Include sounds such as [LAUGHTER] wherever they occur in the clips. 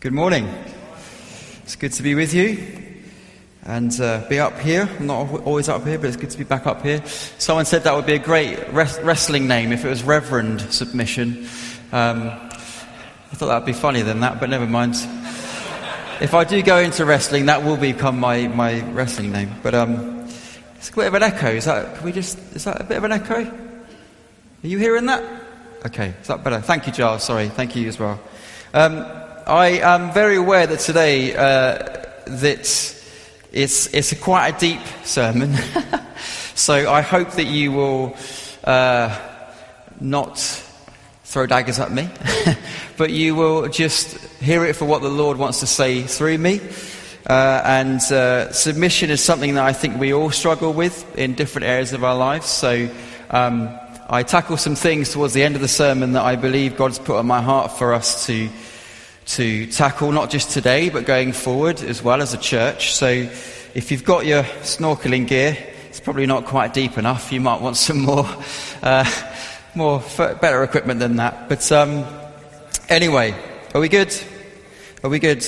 Good morning. It's good to be with you and uh, be up here. I'm not always up here, but it's good to be back up here. Someone said that would be a great res- wrestling name if it was Reverend Submission. Um, I thought that would be funnier than that, but never mind. If I do go into wrestling, that will become my, my wrestling name. But um, it's a bit of an echo. Is that, can we just, is that a bit of an echo? Are you hearing that? Okay, is that better? Thank you, Giles. Sorry, thank you as well. Um, I am very aware that today uh, that it's, it's a quite a deep sermon. [LAUGHS] so I hope that you will uh, not throw daggers at me, [LAUGHS] but you will just hear it for what the Lord wants to say through me. Uh, and uh, submission is something that I think we all struggle with in different areas of our lives. So um, I tackle some things towards the end of the sermon that I believe God's put on my heart for us to to tackle, not just today, but going forward as well as a church. So if you've got your snorkeling gear, it's probably not quite deep enough. You might want some more, uh, more better equipment than that. But um, anyway, are we good? Are we good?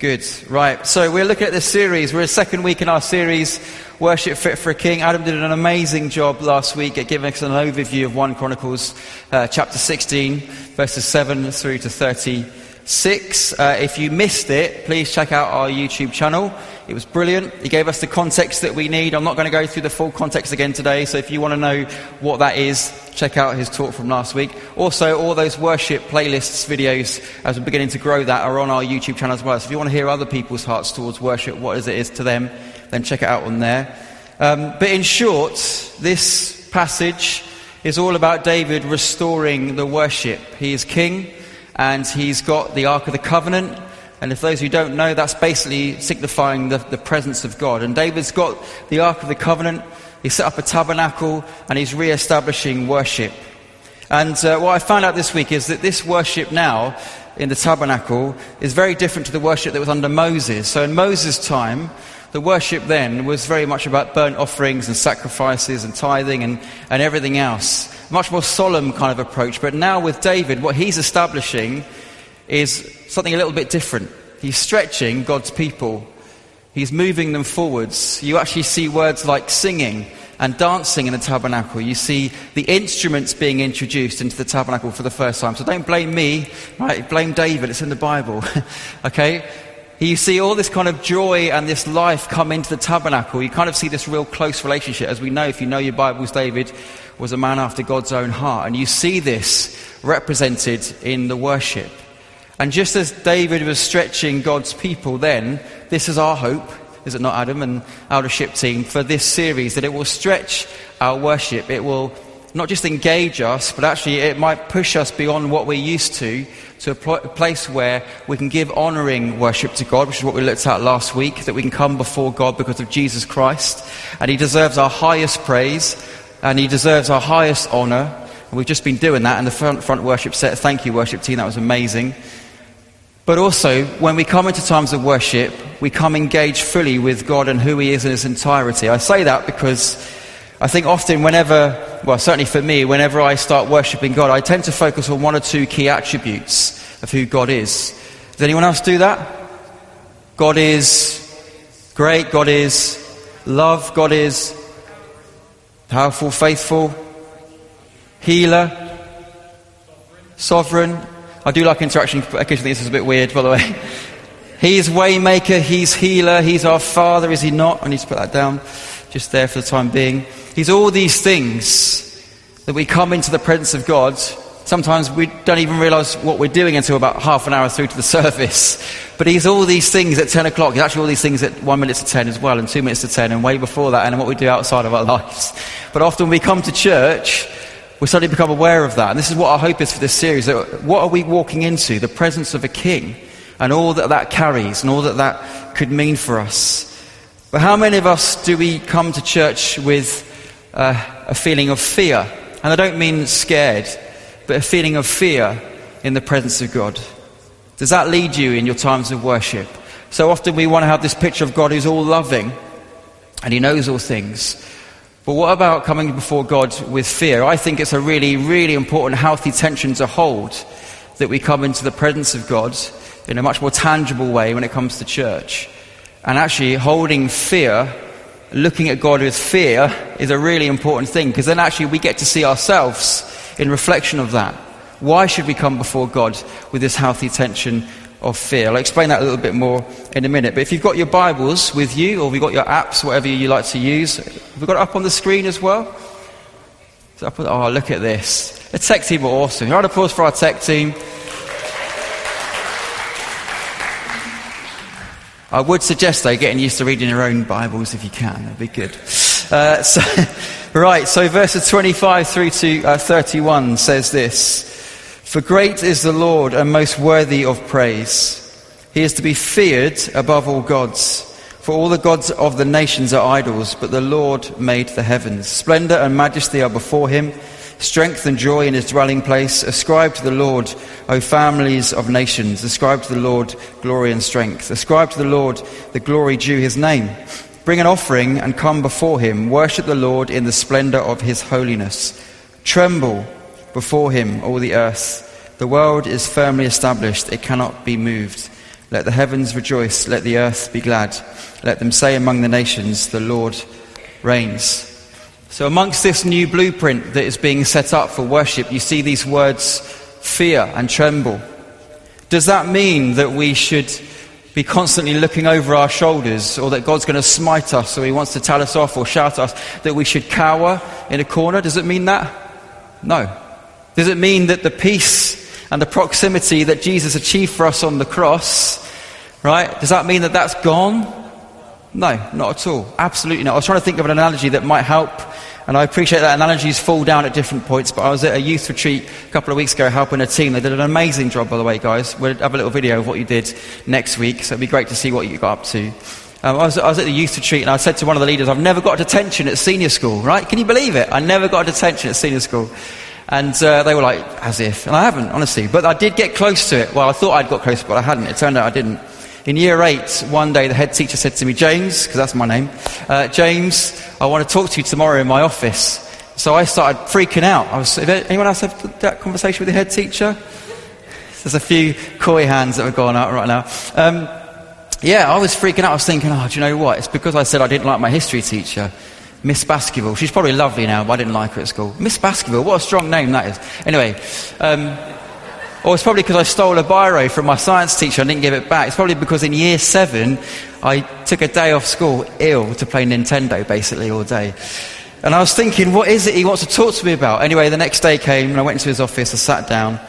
Good. Right. So we're looking at this series. We're a second week in our series, Worship Fit for a King. Adam did an amazing job last week at giving us an overview of 1 Chronicles uh, chapter 16, verses 7 through to 30. 6. Uh, if you missed it, please check out our YouTube channel. It was brilliant. He gave us the context that we need. I'm not going to go through the full context again today, so if you want to know what that is, check out his talk from last week. Also, all those worship playlists, videos, as we're beginning to grow that, are on our YouTube channel as well. So if you want to hear other people's hearts towards worship, what it is to them, then check it out on there. Um, but in short, this passage is all about David restoring the worship. He is king and he's got the Ark of the Covenant. And if those who don't know, that's basically signifying the, the presence of God. And David's got the Ark of the Covenant, he set up a tabernacle, and he's re establishing worship. And uh, what I found out this week is that this worship now in the tabernacle is very different to the worship that was under Moses. So in Moses' time, the worship then was very much about burnt offerings and sacrifices and tithing and, and everything else much more solemn kind of approach. But now with David, what he's establishing is something a little bit different. He's stretching God's people, he's moving them forwards. You actually see words like singing and dancing in the tabernacle. You see the instruments being introduced into the tabernacle for the first time. So don't blame me, right? Blame David, it's in the Bible. [LAUGHS] okay? You see all this kind of joy and this life come into the tabernacle. You kind of see this real close relationship. As we know, if you know your Bibles, David was a man after God's own heart. And you see this represented in the worship. And just as David was stretching God's people then, this is our hope, is it not, Adam, and our ship team, for this series, that it will stretch our worship. It will not just engage us, but actually it might push us beyond what we're used to, to a, pl- a place where we can give honoring worship to God, which is what we looked at last week, that we can come before God because of Jesus Christ. And He deserves our highest praise, and he deserves our highest honor. And we've just been doing that in the front, front worship set. Thank you, worship team. That was amazing. But also, when we come into times of worship, we come engaged fully with God and who He is in His entirety. I say that because I think often, whenever, well, certainly for me, whenever I start worshipping God, I tend to focus on one or two key attributes of who God is. Does anyone else do that? God is great, God is love, God is powerful, faithful, healer, sovereign. I do like interaction. Occasionally, this is a bit weird, by the way. [LAUGHS] He's waymaker, he's healer, he's our father, is he not? I need to put that down just there for the time being. He's all these things that we come into the presence of God Sometimes we don't even realize what we're doing until about half an hour through to the [LAUGHS] service. But he's all these things at 10 o'clock. He's actually all these things at 1 minute to 10 as well, and 2 minutes to 10, and way before that, and what we do outside of our [LAUGHS] lives. But often we come to church, we suddenly become aware of that. And this is what our hope is for this series. That what are we walking into? The presence of a king, and all that that carries, and all that that could mean for us. But how many of us do we come to church with uh, a feeling of fear? And I don't mean scared but a feeling of fear in the presence of God? Does that lead you in your times of worship? So often we want to have this picture of God who's all loving and he knows all things. But what about coming before God with fear? I think it's a really, really important, healthy tension to hold that we come into the presence of God in a much more tangible way when it comes to church. And actually, holding fear, looking at God with fear, is a really important thing because then actually we get to see ourselves in reflection of that. Why should we come before God with this healthy tension of fear? I'll explain that a little bit more in a minute. But if you've got your Bibles with you, or you've got your apps, whatever you like to use, we've got it up on the screen as well. oh, look at this. The tech team are awesome. Round of applause for our tech team. I would suggest, though, getting used to reading your own Bibles if you can. That'd be good. Uh, so, [LAUGHS] right, so verses 25 through to uh, 31 says this For great is the Lord and most worthy of praise. He is to be feared above all gods. For all the gods of the nations are idols, but the Lord made the heavens. Splendor and majesty are before him strength and joy in his dwelling place. Ascribe to the Lord, O families of nations. Ascribe to the Lord glory and strength. Ascribe to the Lord the glory due his name. Bring an offering and come before him. Worship the Lord in the splendor of his holiness. Tremble before him, all the earth. The world is firmly established, it cannot be moved. Let the heavens rejoice, let the earth be glad. Let them say among the nations, The Lord reigns. So, amongst this new blueprint that is being set up for worship, you see these words fear and tremble. Does that mean that we should be constantly looking over our shoulders or that God's going to smite us or he wants to tell us off or shout us, that we should cower in a corner? Does it mean that? No. Does it mean that the peace and the proximity that Jesus achieved for us on the cross, right, does that mean that that's gone? No, not at all. Absolutely not. I was trying to think of an analogy that might help and I appreciate that analogies fall down at different points, but I was at a youth retreat a couple of weeks ago helping a team. They did an amazing job, by the way, guys. We'll have a little video of what you did next week, so it'd be great to see what you got up to. Um, I, was, I was at the youth retreat and I said to one of the leaders, I've never got a detention at senior school, right? Can you believe it? I never got a detention at senior school. And uh, they were like, as if. And I haven't, honestly. But I did get close to it. Well, I thought I'd got close, but I hadn't. It turned out I didn't. In year eight, one day the head teacher said to me, James, because that's my name, uh, James, I want to talk to you tomorrow in my office. So I started freaking out. I was, anyone else have that conversation with the head teacher? There's a few coy hands that are going out right now. Um, yeah, I was freaking out. I was thinking, oh, do you know what? It's because I said I didn't like my history teacher, Miss Baskerville. She's probably lovely now, but I didn't like her at school. Miss Baskerville, what a strong name that is. Anyway, um, or it's probably because I stole a biro from my science teacher and didn't give it back. It's probably because in year seven, I took a day off school ill to play Nintendo basically all day. And I was thinking, what is it he wants to talk to me about? Anyway, the next day came and I went into his office, I sat down,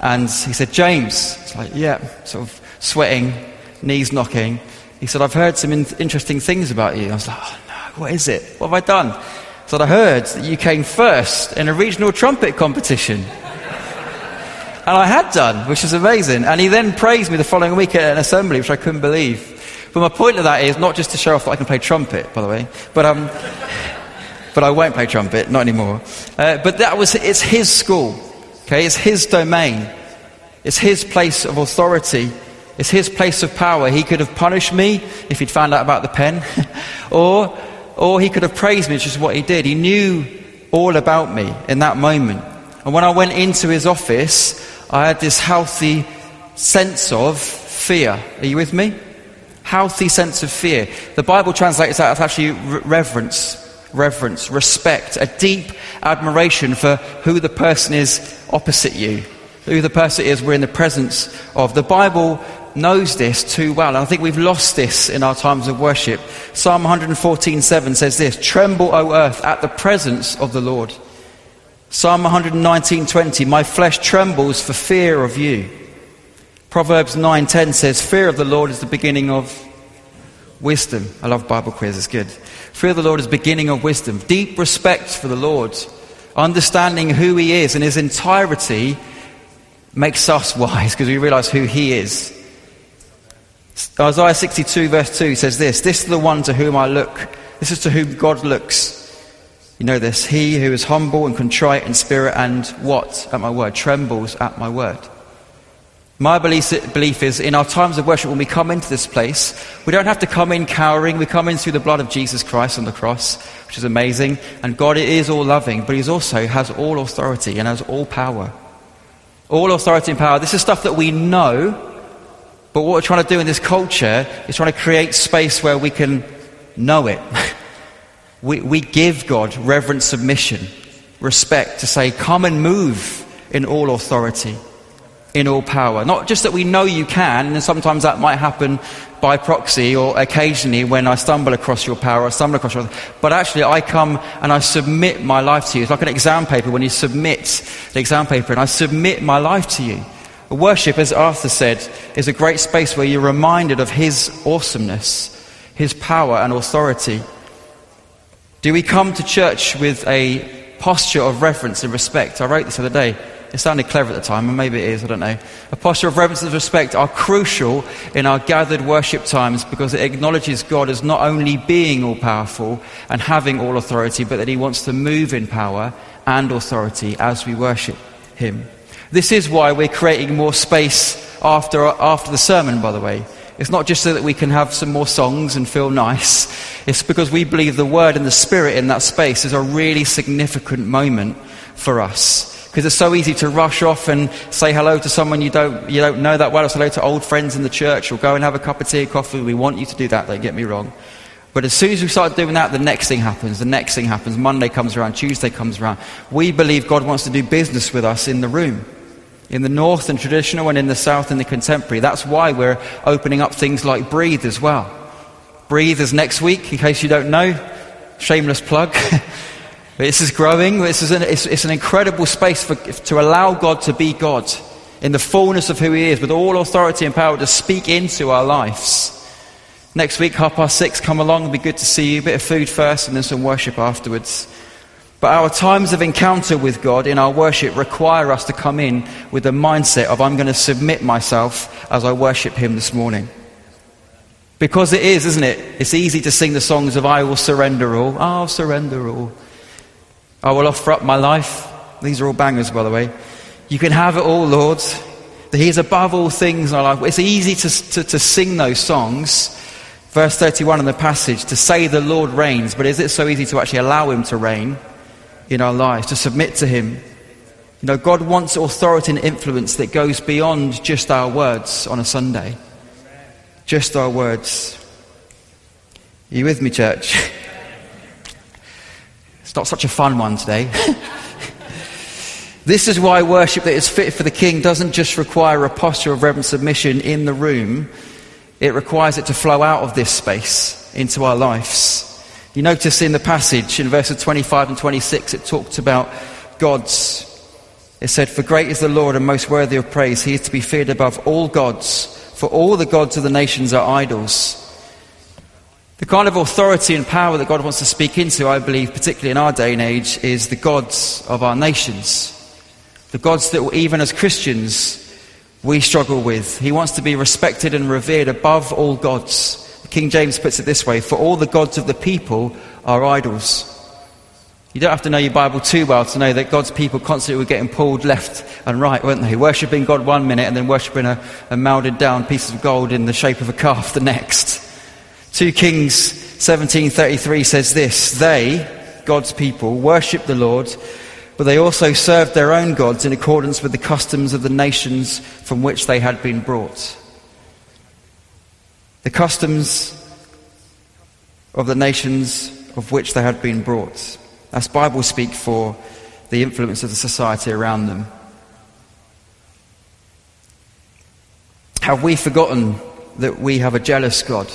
and he said, James. It's like, yeah, sort of sweating, knees knocking. He said, I've heard some in- interesting things about you. I was like, oh no, what is it? What have I done? Said, I heard that you came first in a regional trumpet competition. And I had done, which was amazing. And he then praised me the following week at an assembly, which I couldn't believe. But my point of that is not just to show off that I can play trumpet, by the way, but, um, but I won't play trumpet, not anymore. Uh, but that was, it's his school, okay? It's his domain. It's his place of authority. It's his place of power. He could have punished me if he'd found out about the pen, [LAUGHS] or, or he could have praised me, which is what he did. He knew all about me in that moment. And when I went into his office, I had this healthy sense of fear. Are you with me? Healthy sense of fear. The Bible translates that as actually reverence, reverence, respect, a deep admiration for who the person is opposite you, who the person is we're in the presence of. The Bible knows this too well, and I think we've lost this in our times of worship. Psalm 114:7 says this: "Tremble, O earth, at the presence of the Lord." Psalm 119:20 My flesh trembles for fear of you. Proverbs 9:10 says fear of the Lord is the beginning of wisdom. I love Bible quiz, it's good. Fear of the Lord is beginning of wisdom. Deep respect for the Lord, understanding who he is in his entirety makes us [LAUGHS] wise because we realize who he is. Isaiah 62 verse 2 says this, this is the one to whom I look. This is to whom God looks. You know this. He who is humble and contrite in spirit and what? At my word. Trembles at my word. My belief is in our times of worship, when we come into this place, we don't have to come in cowering. We come in through the blood of Jesus Christ on the cross, which is amazing. And God is all loving, but He also has all authority and has all power. All authority and power. This is stuff that we know, but what we're trying to do in this culture is trying to create space where we can know it. [LAUGHS] we, we give God reverent submission, respect to say, Come and move in all authority, in all power. Not just that we know you can, and sometimes that might happen by proxy or occasionally when I stumble across your power I stumble across your, but actually I come and I submit my life to you. It's like an exam paper when you submit the exam paper and I submit my life to you. Worship, as Arthur said, is a great space where you're reminded of his awesomeness, his power and authority. Do we come to church with a posture of reverence and respect? I wrote this the other day. It sounded clever at the time, and maybe it is, I don't know. A posture of reverence and respect are crucial in our gathered worship times because it acknowledges God as not only being all powerful and having all authority, but that He wants to move in power and authority as we worship Him. This is why we're creating more space after, after the sermon, by the way. It's not just so that we can have some more songs and feel nice. It's because we believe the Word and the Spirit in that space is a really significant moment for us. Because it's so easy to rush off and say hello to someone you don't, you don't know that well, or say hello to old friends in the church, or go and have a cup of tea or coffee. We want you to do that, don't get me wrong. But as soon as we start doing that, the next thing happens. The next thing happens. Monday comes around, Tuesday comes around. We believe God wants to do business with us in the room. In the north and traditional, and in the south and the contemporary. That's why we're opening up things like Breathe as well. Breathe is next week, in case you don't know. Shameless plug. [LAUGHS] This is growing. This is an, it's, it's an incredible space for, to allow God to be God in the fullness of who He is, with all authority and power to speak into our lives. Next week, half past six, come along. It'll be good to see you. A bit of food first and then some worship afterwards. But our times of encounter with God in our worship require us to come in with the mindset of, I'm going to submit myself as I worship Him this morning. Because it is, isn't it? It's easy to sing the songs of, I will surrender all. I'll surrender all. I will offer up my life. These are all bangers, by the way. You can have it all, Lord. He is above all things in our life. It's easy to, to, to sing those songs. Verse 31 in the passage, to say the Lord reigns, but is it so easy to actually allow Him to reign in our lives, to submit to Him? You know, God wants authority and influence that goes beyond just our words on a Sunday. Just our words. Are you with me, church? [LAUGHS] It's not such a fun one today. [LAUGHS] this is why worship that is fit for the king doesn't just require a posture of reverent submission in the room, it requires it to flow out of this space into our lives. You notice in the passage in verses 25 and 26, it talked about God's. It said, For great is the Lord and most worthy of praise. He is to be feared above all gods, for all the gods of the nations are idols. The kind of authority and power that God wants to speak into, I believe, particularly in our day and age, is the gods of our nations. The gods that, even as Christians, we struggle with. He wants to be respected and revered above all gods. King James puts it this way For all the gods of the people are idols. You don't have to know your Bible too well to know that God's people constantly were getting pulled left and right, weren't they? Worshipping God one minute and then worshipping a, a molded down piece of gold in the shape of a calf the next. 2 Kings 17:33 says this, they, God's people, worship the Lord, but they also served their own gods in accordance with the customs of the nations from which they had been brought. The customs of the nations of which they had been brought. That's Bible speak for the influence of the society around them. Have we forgotten that we have a jealous God?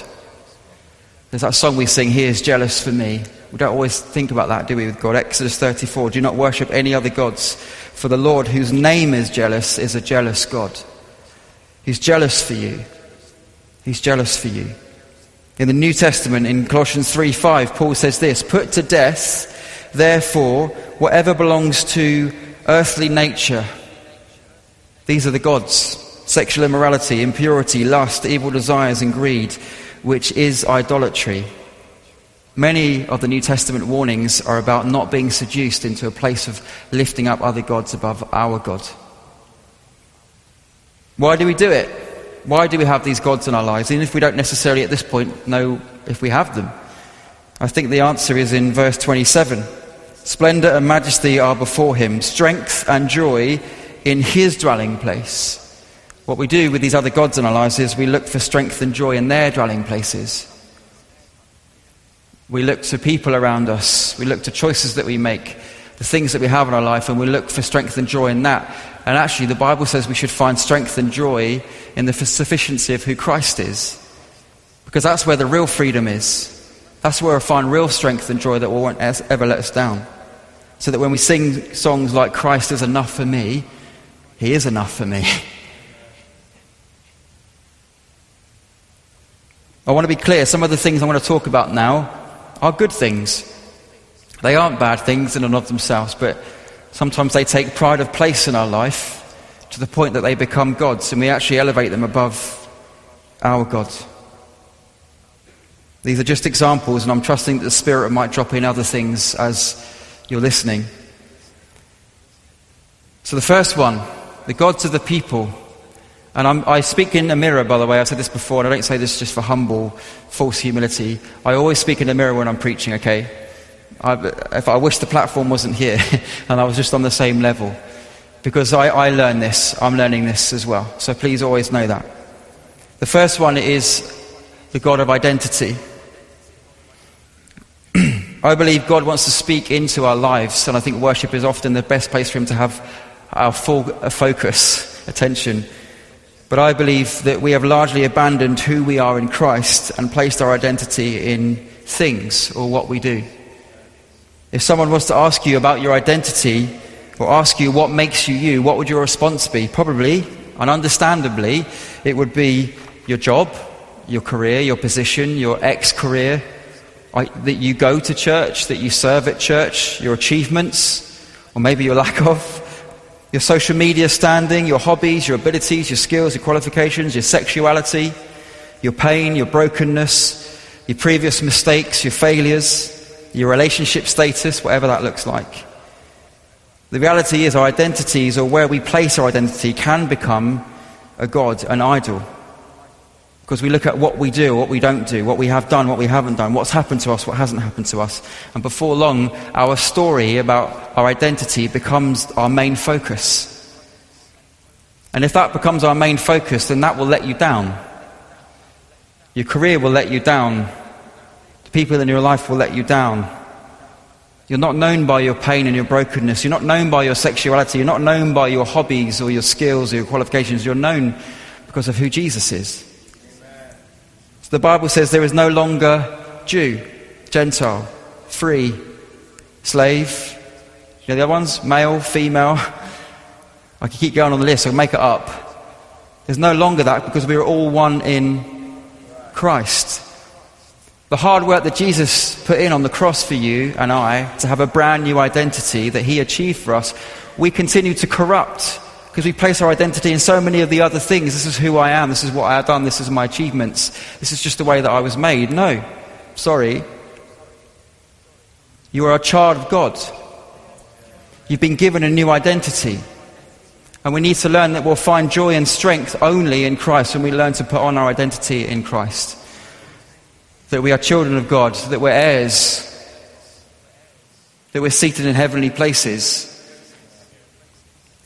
There's that song we sing, He is jealous for me. We don't always think about that, do we, with God? Exodus 34 Do not worship any other gods, for the Lord, whose name is jealous, is a jealous God. He's jealous for you. He's jealous for you. In the New Testament, in Colossians 3 5, Paul says this Put to death, therefore, whatever belongs to earthly nature. These are the gods sexual immorality, impurity, lust, evil desires, and greed which is idolatry. Many of the New Testament warnings are about not being seduced into a place of lifting up other gods above our God. Why do we do it? Why do we have these gods in our lives, even if we don't necessarily at this point know if we have them? I think the answer is in verse 27. Splendor and majesty are before him, strength and joy in His dwelling place. What we do with these other gods in our lives is we look for strength and joy in their dwelling places. We look to people around us, we look to choices that we make, the things that we have in our life, and we look for strength and joy in that. And actually, the Bible says we should find strength and joy in the sufficiency of who Christ is. Because that's where the real freedom is. That's where I find real strength and joy that won't ever let us down. So that when we sing songs like Christ is enough for me, He is enough for me. [LAUGHS] I want to be clear. Some of the things I want to talk about now are good things. They aren't bad things in and of themselves, but sometimes they take pride of place in our life to the point that they become gods and we actually elevate them above our God. These are just examples, and I'm trusting that the Spirit might drop in other things as you're listening. So, the first one the gods of the people. And I'm, i speak in a mirror, by the way. I've said this before, and I don't say this just for humble, false humility. I always speak in a mirror when I'm preaching, okay? I, if I wish the platform wasn't here [LAUGHS] and I was just on the same level. Because I, I learn this, I'm learning this as well. So please always know that. The first one is the God of identity. [CLEARS THROAT] I believe God wants to speak into our lives, and I think worship is often the best place for Him to have our full focus, [LAUGHS] attention. But I believe that we have largely abandoned who we are in Christ and placed our identity in things or what we do. If someone was to ask you about your identity or ask you what makes you you, what would your response be? Probably, and understandably, it would be your job, your career, your position, your ex career, uh, that you go to church, that you serve at church, your achievements, or maybe your lack of, your social media standing, your hobbies, your abilities, your skills, your qualifications, your sexuality, your pain, your brokenness, your previous mistakes, your failures, your relationship status, whatever that looks like. The reality is, our identities, or where we place our identity, can become a God, an idol. Because we look at what we do, what we don't do, what we have done, what we haven't done, what's happened to us, what hasn't happened to us. And before long, our story about our identity becomes our main focus. And if that becomes our main focus, then that will let you down. Your career will let you down. People in your life will let you down. You're not known by your pain and your brokenness. You're not known by your sexuality. You're not known by your hobbies or your skills or your qualifications. You're known because of who Jesus is. So the Bible says there is no longer Jew, Gentile, free, slave. You know the other ones? Male, female. I can keep going on the list, I'll make it up. There's no longer that because we are all one in Christ. The hard work that Jesus put in on the cross for you and I to have a brand new identity that he achieved for us, we continue to corrupt because we place our identity in so many of the other things. This is who I am, this is what I have done, this is my achievements, this is just the way that I was made. No, sorry. You are a child of God. You've been given a new identity. And we need to learn that we'll find joy and strength only in Christ when we learn to put on our identity in Christ that we are children of God, that we're heirs, that we're seated in heavenly places?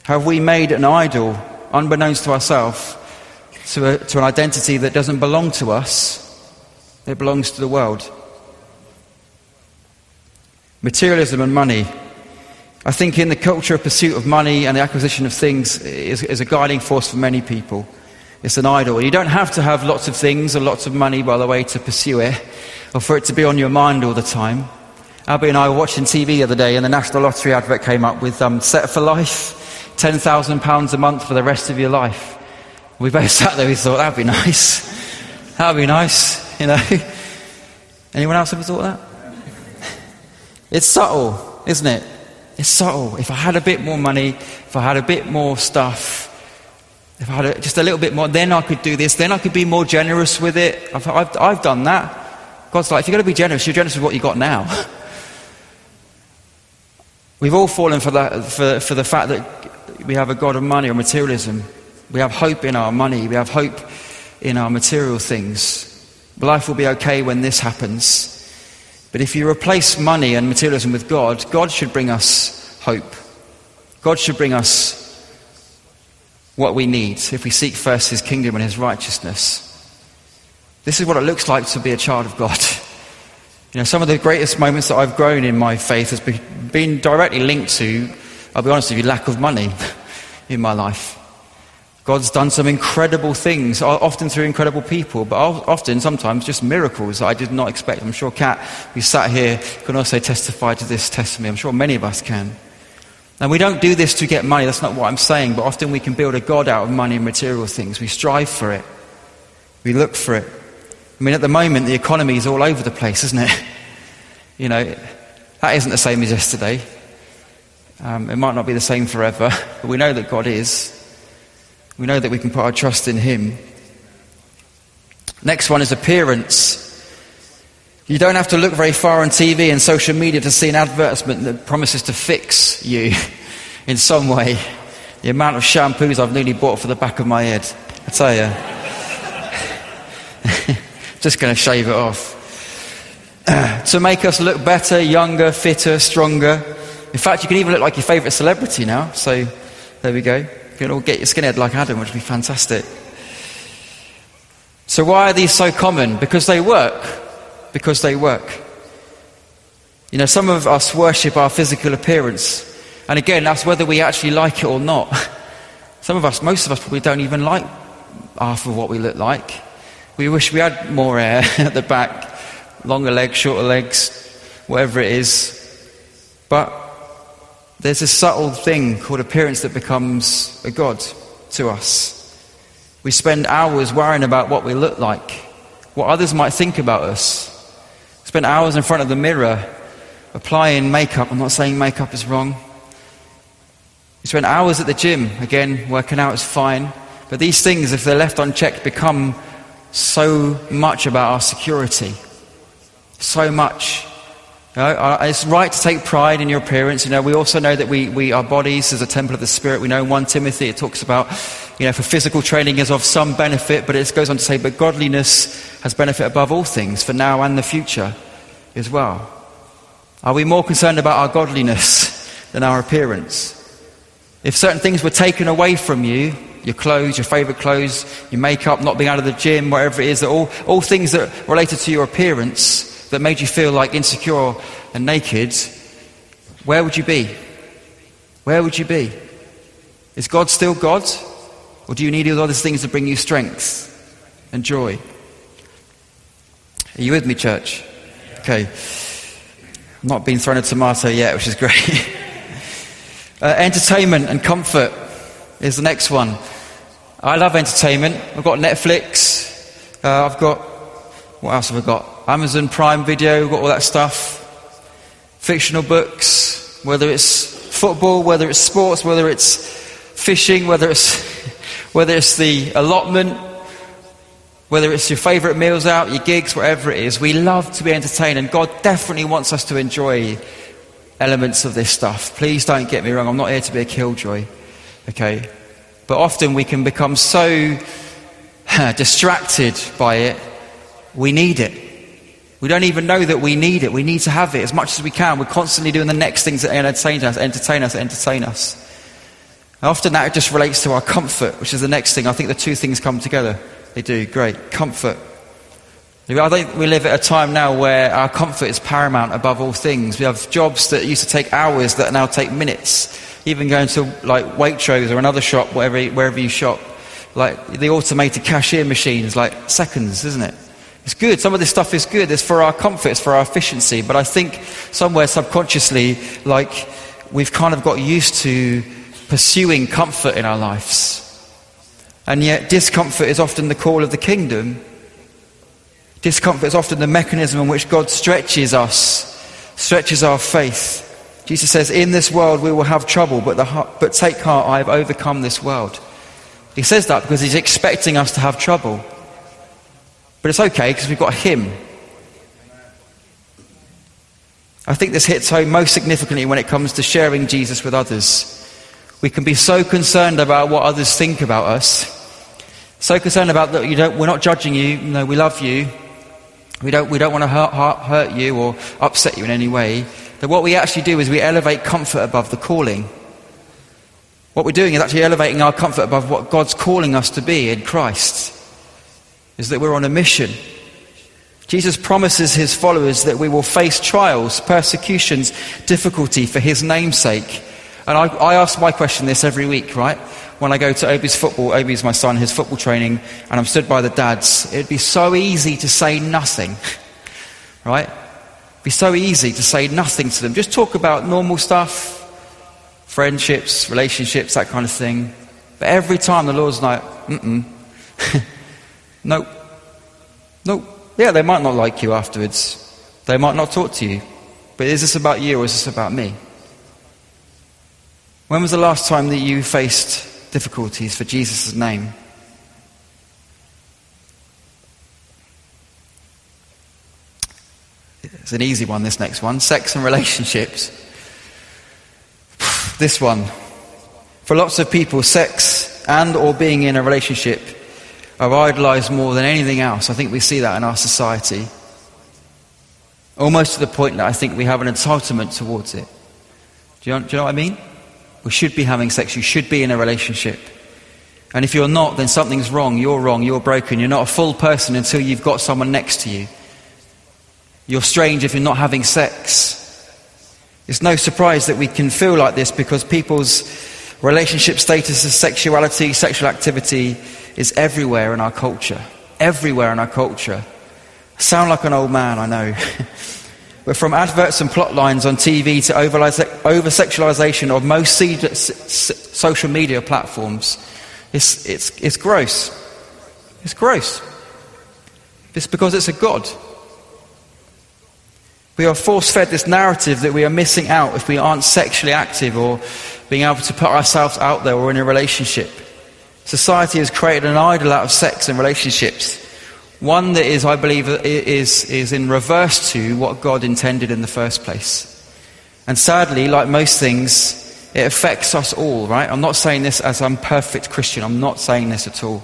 Have we made an idol, unbeknownst to ourselves, to, to an identity that doesn't belong to us, it belongs to the world? Materialism and money. I think in the culture of pursuit of money and the acquisition of things is, is a guiding force for many people. It's an idol. You don't have to have lots of things or lots of money, by the way, to pursue it or for it to be on your mind all the time. Abby and I were watching TV the other day and the National Lottery advert came up with um, Set for Life, £10,000 a month for the rest of your life. We both sat there, and we thought, that'd be nice. That'd be nice, you know. [LAUGHS] Anyone else ever thought that? It's subtle, isn't it? It's subtle. If I had a bit more money, if I had a bit more stuff, if I had a, just a little bit more, then I could do this, then I could be more generous with it. I've, I've, I've done that. God's like, if you're going to be generous, you're generous with what you've got now. [LAUGHS] We've all fallen for, that, for, for the fact that we have a God of money or materialism. We have hope in our money, we have hope in our material things. Life will be okay when this happens. But if you replace money and materialism with God, God should bring us hope. God should bring us what we need if we seek first his kingdom and his righteousness. This is what it looks like to be a child of God. [LAUGHS] You know, some of the greatest moments that I've grown in my faith has been directly linked to, I'll be honest with you, lack of money [LAUGHS] in my life. God's done some incredible things, often through incredible people, but often, sometimes, just miracles that I did not expect. I'm sure Kat, who sat here, can also testify to this testimony. I'm sure many of us can. And we don't do this to get money, that's not what I'm saying, but often we can build a God out of money and material things. We strive for it, we look for it. I mean, at the moment, the economy is all over the place, isn't it? [LAUGHS] You know, that isn't the same as yesterday. Um, it might not be the same forever, [LAUGHS] but we know that God is. We know that we can put our trust in Him. Next one is appearance. You don't have to look very far on TV and social media to see an advertisement that promises to fix you [LAUGHS] in some way. The amount of shampoos I've nearly bought for the back of my head, I tell you. [LAUGHS] Just going to shave it off. [CLEARS THROAT] to make us look better, younger, fitter, stronger. In fact, you can even look like your favourite celebrity now. So there we go. You can all get your skinhead like Adam, which would be fantastic. So, why are these so common? Because they work. Because they work. You know, some of us worship our physical appearance. And again, that's whether we actually like it or not. [LAUGHS] Some of us, most of us probably don't even like half of what we look like. We wish we had more hair [LAUGHS] at the back, longer legs, shorter legs, whatever it is. But there's a subtle thing called appearance that becomes a God to us. We spend hours worrying about what we look like, what others might think about us. Spend hours in front of the mirror applying makeup. I'm not saying makeup is wrong. You spend hours at the gym, again, working out is fine. But these things, if they're left unchecked, become so much about our security. So much you know, uh, it's right to take pride in your appearance. You know, we also know that we, we, our bodies is a temple of the Spirit. We know in 1 Timothy it talks about, you know, for physical training is of some benefit, but it goes on to say, but godliness has benefit above all things for now and the future as well. Are we more concerned about our godliness than our appearance? If certain things were taken away from you, your clothes, your favorite clothes, your makeup, not being out of the gym, whatever it is, all, all things that related to your appearance, that made you feel like insecure and naked, where would you be? Where would you be? Is God still God? Or do you need all other things to bring you strength and joy? Are you with me, church? Okay. Not been thrown a tomato yet, which is great. [LAUGHS] uh, entertainment and comfort is the next one. I love entertainment. I've got Netflix. Uh, I've got, what else have I got? Amazon Prime Video, I've got all that stuff. Fictional books, whether it's football, whether it's sports, whether it's fishing, whether it's, [LAUGHS] whether it's the allotment, whether it's your favourite meals out, your gigs, whatever it is. We love to be entertained, and God definitely wants us to enjoy elements of this stuff. Please don't get me wrong, I'm not here to be a killjoy, okay? But often we can become so distracted by it, we need it. We don't even know that we need it. We need to have it as much as we can. We're constantly doing the next things that entertain us, entertain us, entertain us. Often that just relates to our comfort, which is the next thing. I think the two things come together. They do. Great. Comfort. I think we live at a time now where our comfort is paramount above all things. We have jobs that used to take hours that now take minutes. Even going to like Waitrose or another shop, wherever, wherever you shop, like the automated cashier machines, like seconds, isn't it? It's good. Some of this stuff is good. It's for our comfort, it's for our efficiency. But I think somewhere subconsciously, like, we've kind of got used to pursuing comfort in our lives. And yet, discomfort is often the call of the kingdom. Discomfort is often the mechanism in which God stretches us, stretches our faith. Jesus says, In this world we will have trouble, but, but take heart, I have overcome this world. He says that because he's expecting us to have trouble. But it's okay because we've got Him. I think this hits home most significantly when it comes to sharing Jesus with others. We can be so concerned about what others think about us, so concerned about that you don't, we're not judging you, know, we love you, we don't, we don't want to hurt, hurt, hurt you or upset you in any way, that what we actually do is we elevate comfort above the calling. What we're doing is actually elevating our comfort above what God's calling us to be in Christ. Is that we're on a mission. Jesus promises his followers that we will face trials, persecutions, difficulty for his name's sake. And I, I ask my question this every week, right? When I go to Obi's football, Obi's my son, his football training, and I'm stood by the dads, it'd be so easy to say nothing, [LAUGHS] right? It'd be so easy to say nothing to them. Just talk about normal stuff, friendships, relationships, that kind of thing. But every time the Lord's like, mm-mm. [LAUGHS] nope. Nope. Yeah, they might not like you afterwards. They might not talk to you. But is this about you or is this about me? When was the last time that you faced difficulties for Jesus' name? It's an easy one, this next one. Sex and relationships. [SIGHS] This one. For lots of people, sex and or being in a relationship are idolized more than anything else. I think we see that in our society. Almost to the point that I think we have an entitlement towards it. Do you, do you know what I mean? We should be having sex. You should be in a relationship. And if you're not, then something's wrong. You're wrong. You're broken. You're not a full person until you've got someone next to you. You're strange if you're not having sex. It's no surprise that we can feel like this because people's relationship status, sexuality, sexual activity is everywhere in our culture. Everywhere in our culture. I sound like an old man, I know. [LAUGHS] but from adverts and plot lines on TV to over sexualization of most social media platforms, it's, it's, it's gross. It's gross. It's because it's a God. We are force fed this narrative that we are missing out if we aren't sexually active or being able to put ourselves out there or in a relationship. Society has created an idol out of sex and relationships. One that is, I believe, is, is in reverse to what God intended in the first place. And sadly, like most things, it affects us all, right? I'm not saying this as I'm perfect Christian. I'm not saying this at all.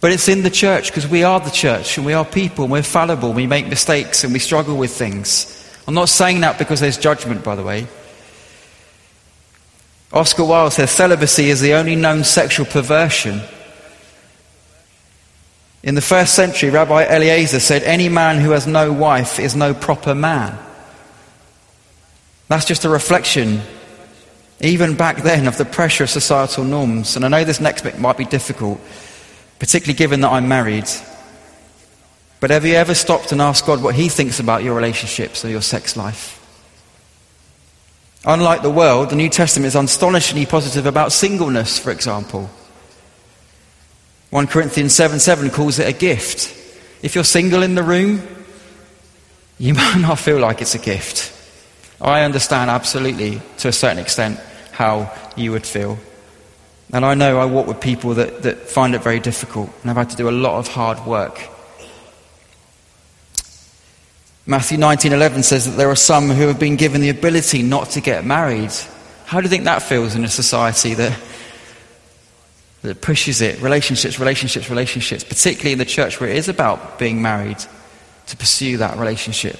But it's in the church because we are the church and we are people and we're fallible. We make mistakes and we struggle with things. I'm not saying that because there's judgment, by the way. Oscar Wilde says celibacy is the only known sexual perversion. In the first century, Rabbi Eliezer said, Any man who has no wife is no proper man. That's just a reflection, even back then, of the pressure of societal norms. And I know this next bit might be difficult particularly given that I'm married. But have you ever stopped and asked God what He thinks about your relationships or your sex life? Unlike the world, the New Testament is astonishingly positive about singleness, for example. 1 Corinthians 7 7 calls it a gift. If you're single in the room, you [LAUGHS] might not feel like it's a gift. I understand absolutely, to a certain extent, how you would feel. And I know I walk with people that, that find it very difficult, and I've had to do a lot of hard work. Matthew 19:11 says that there are some who have been given the ability not to get married. How do you think that feels in a society that that pushes it, relationships, relationships, relationships, particularly in the church where it is about being married, to pursue that relationship?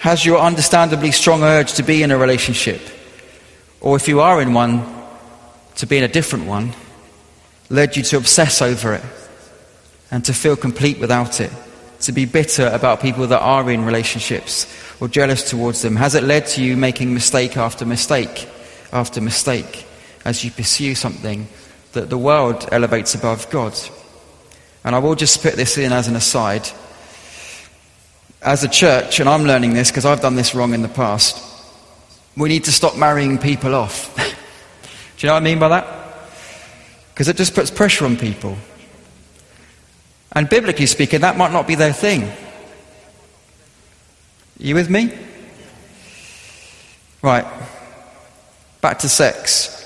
Has your understandably strong urge to be in a relationship or if you are in one, to be in a different one, led you to obsess over it and to feel complete without it, to be bitter about people that are in relationships or jealous towards them? Has it led to you making mistake after mistake after mistake as you pursue something that the world elevates above God? And I will just put this in as an aside. As a church, and I'm learning this because I've done this wrong in the past, we need to stop marrying people off. [LAUGHS] Do you know what I mean by that? Because it just puts pressure on people. And biblically speaking, that might not be their thing. Are you with me? Right. Back to sex.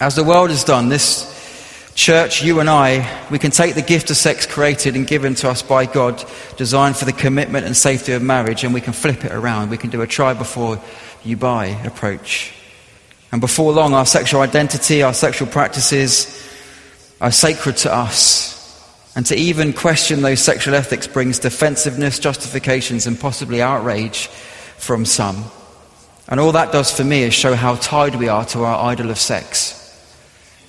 As the world has done, this church, you and I, we can take the gift of sex created and given to us by God, designed for the commitment and safety of marriage, and we can flip it around. We can do a try before you buy approach. And before long, our sexual identity, our sexual practices are sacred to us. And to even question those sexual ethics brings defensiveness, justifications, and possibly outrage from some. And all that does for me is show how tied we are to our idol of sex,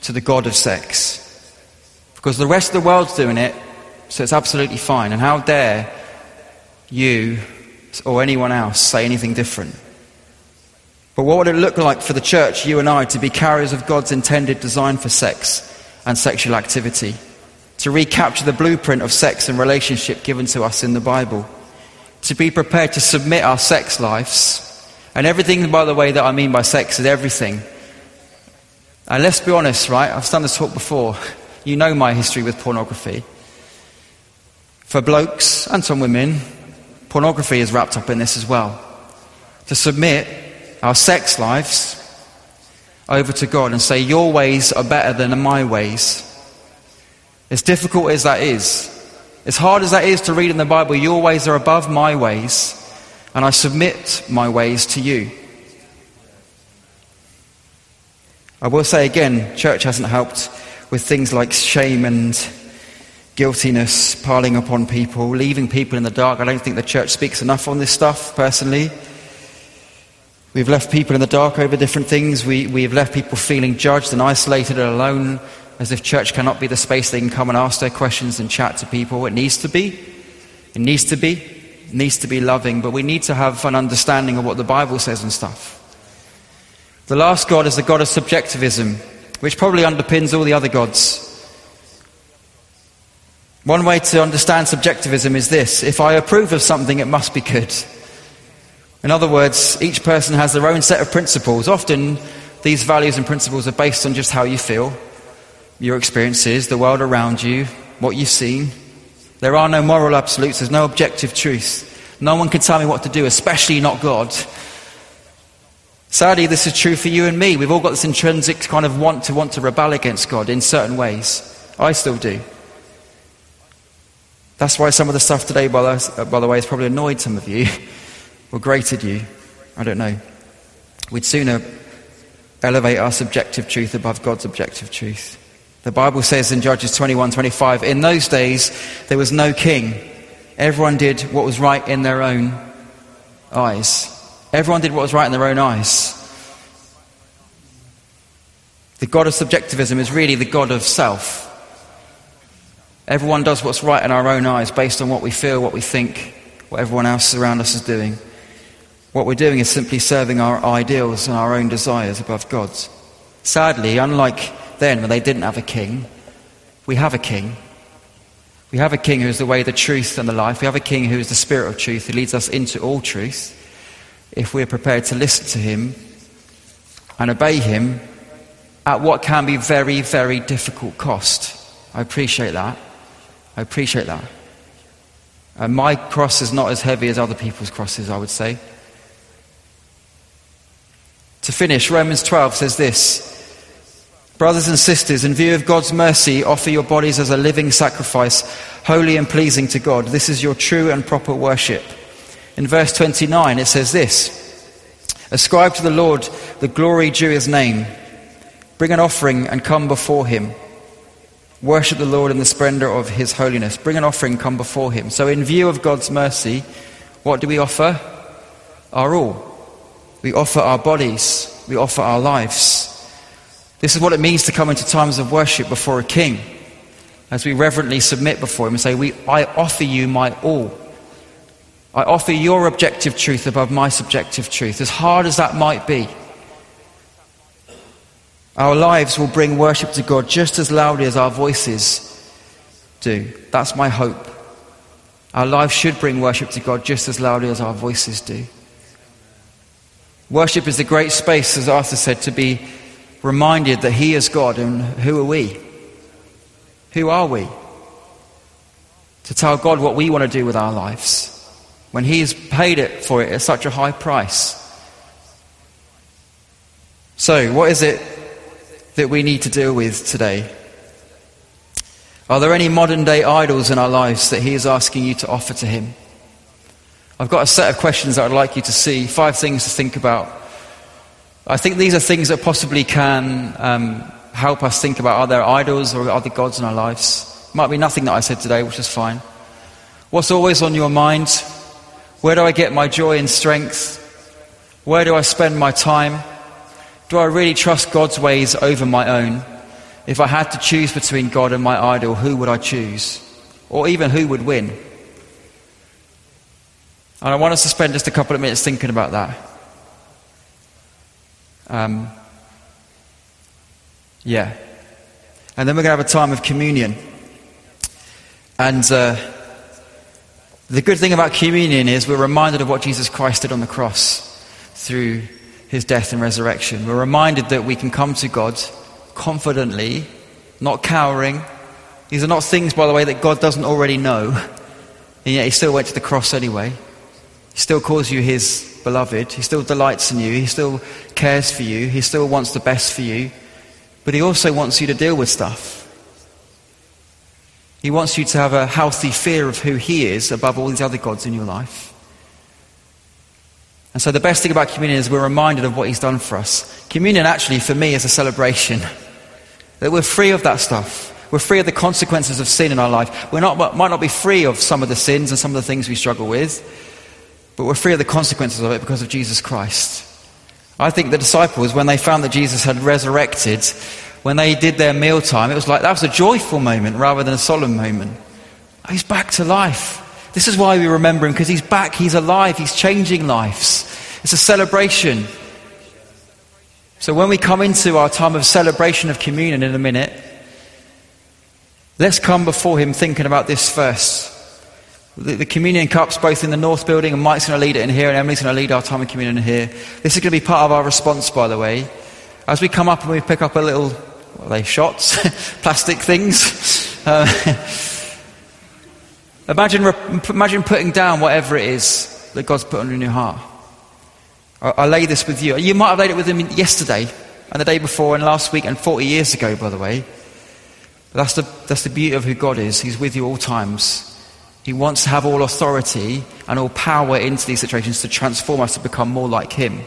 to the God of sex. Because the rest of the world's doing it, so it's absolutely fine. And how dare you or anyone else say anything different? But what would it look like for the church, you and I, to be carriers of God's intended design for sex and sexual activity? To recapture the blueprint of sex and relationship given to us in the Bible? To be prepared to submit our sex lives and everything, by the way, that I mean by sex is everything. And let's be honest, right? I've done this talk before. You know my history with pornography. For blokes and some women, pornography is wrapped up in this as well. To submit our sex lives over to God and say, Your ways are better than my ways. As difficult as that is, as hard as that is to read in the Bible, your ways are above my ways and I submit my ways to you. I will say again, church hasn't helped with things like shame and guiltiness piling upon people, leaving people in the dark. I don't think the church speaks enough on this stuff, personally. We've left people in the dark over different things. We, we've left people feeling judged and isolated and alone, as if church cannot be the space they can come and ask their questions and chat to people. It needs to be. It needs to be needs to be loving, but we need to have an understanding of what the Bible says and stuff. The last God is the God of subjectivism, which probably underpins all the other gods. One way to understand subjectivism is this if I approve of something, it must be good. In other words, each person has their own set of principles. Often, these values and principles are based on just how you feel, your experiences, the world around you, what you've seen. There are no moral absolutes, there's no objective truth. No one can tell me what to do, especially not God. Sadly, this is true for you and me. We've all got this intrinsic kind of want to want to rebel against God in certain ways. I still do. That's why some of the stuff today, by the, by the way, has probably annoyed some of you [LAUGHS] or grated you. I don't know. We'd sooner elevate our subjective truth above God's objective truth. The Bible says in Judges 21 25, in those days there was no king. Everyone did what was right in their own eyes. Everyone did what was right in their own eyes. The God of subjectivism is really the God of self. Everyone does what's right in our own eyes based on what we feel, what we think, what everyone else around us is doing. What we're doing is simply serving our ideals and our own desires above God's. Sadly, unlike then when they didn't have a king, we have a king. We have a king who is the way, the truth, and the life. We have a king who is the spirit of truth, who leads us into all truth. If we're prepared to listen to him and obey him at what can be very, very difficult cost. I appreciate that. I appreciate that. And my cross is not as heavy as other people's crosses, I would say. To finish, Romans 12 says this Brothers and sisters, in view of God's mercy, offer your bodies as a living sacrifice, holy and pleasing to God. This is your true and proper worship. In verse 29, it says this Ascribe to the Lord the glory due his name. Bring an offering and come before him. Worship the Lord in the splendor of his holiness. Bring an offering, come before him. So, in view of God's mercy, what do we offer? Our all. We offer our bodies, we offer our lives. This is what it means to come into times of worship before a king. As we reverently submit before him and say, we, I offer you my all. I offer your objective truth above my subjective truth, as hard as that might be. Our lives will bring worship to God just as loudly as our voices do. That's my hope. Our lives should bring worship to God just as loudly as our voices do. Worship is a great space, as Arthur said, to be reminded that He is God and who are we? Who are we? To tell God what we want to do with our lives when He has paid it for it at such a high price. So, what is it that we need to deal with today? Are there any modern day idols in our lives that He is asking you to offer to Him? I've got a set of questions that I'd like you to see, five things to think about I think these are things that possibly can um, help us think about are there idols or other gods in our lives. Might be nothing that I said today, which is fine. What's always on your mind? Where do I get my joy and strength? Where do I spend my time? Do I really trust God's ways over my own? If I had to choose between God and my idol, who would I choose? Or even who would win? And I want us to spend just a couple of minutes thinking about that. Um, yeah. And then we're going to have a time of communion. And uh, the good thing about communion is we're reminded of what Jesus Christ did on the cross through his death and resurrection. We're reminded that we can come to God confidently, not cowering. These are not things, by the way, that God doesn't already know. And yet he still went to the cross anyway. He still calls you his beloved. He still delights in you. He still cares for you. He still wants the best for you. But he also wants you to deal with stuff. He wants you to have a healthy fear of who he is above all these other gods in your life. And so the best thing about communion is we're reminded of what he's done for us. Communion actually, for me, is a celebration. That we're free of that stuff. We're free of the consequences of sin in our life. We might not be free of some of the sins and some of the things we struggle with, but we're free of the consequences of it because of Jesus Christ. I think the disciples, when they found that Jesus had resurrected, when they did their mealtime, it was like that was a joyful moment rather than a solemn moment. He's back to life. This is why we remember him, because he's back, he's alive, he's changing lives. It's a celebration. So when we come into our time of celebration of communion in a minute, let's come before him thinking about this first. The, the, communion cups, both in the North Building, and Mike's going to lead it in here, and Emily's going to lead our time of communion in here. This is going to be part of our response, by the way. As we come up and we pick up a little, what are they, shots? [LAUGHS] Plastic things. [LAUGHS] Uh, [LAUGHS] imagine, imagine putting down whatever it is that God's put on your heart. I, I lay this with you. You might have laid it with him yesterday, and the day before, and last week, and 40 years ago, by the way. That's the, that's the beauty of who God is. He's with you all times. He wants to have all authority and all power into these situations to transform us to become more like Him.